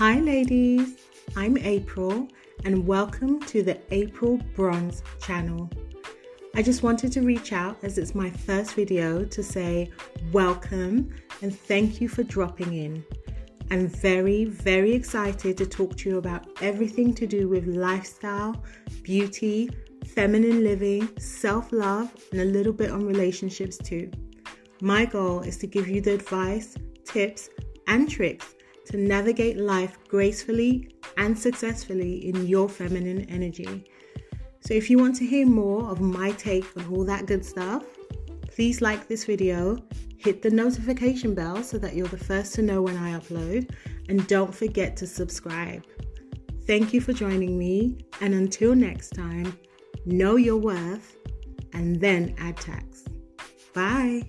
Hi, ladies. I'm April, and welcome to the April Bronze channel. I just wanted to reach out as it's my first video to say welcome and thank you for dropping in. I'm very, very excited to talk to you about everything to do with lifestyle, beauty, feminine living, self love, and a little bit on relationships too. My goal is to give you the advice, tips, and tricks to navigate life gracefully and successfully in your feminine energy. So, if you want to hear more of my take on all that good stuff, please like this video, hit the notification bell so that you're the first to know when I upload, and don't forget to subscribe. Thank you for joining me, and until next time, know your worth and then add tax. Bye.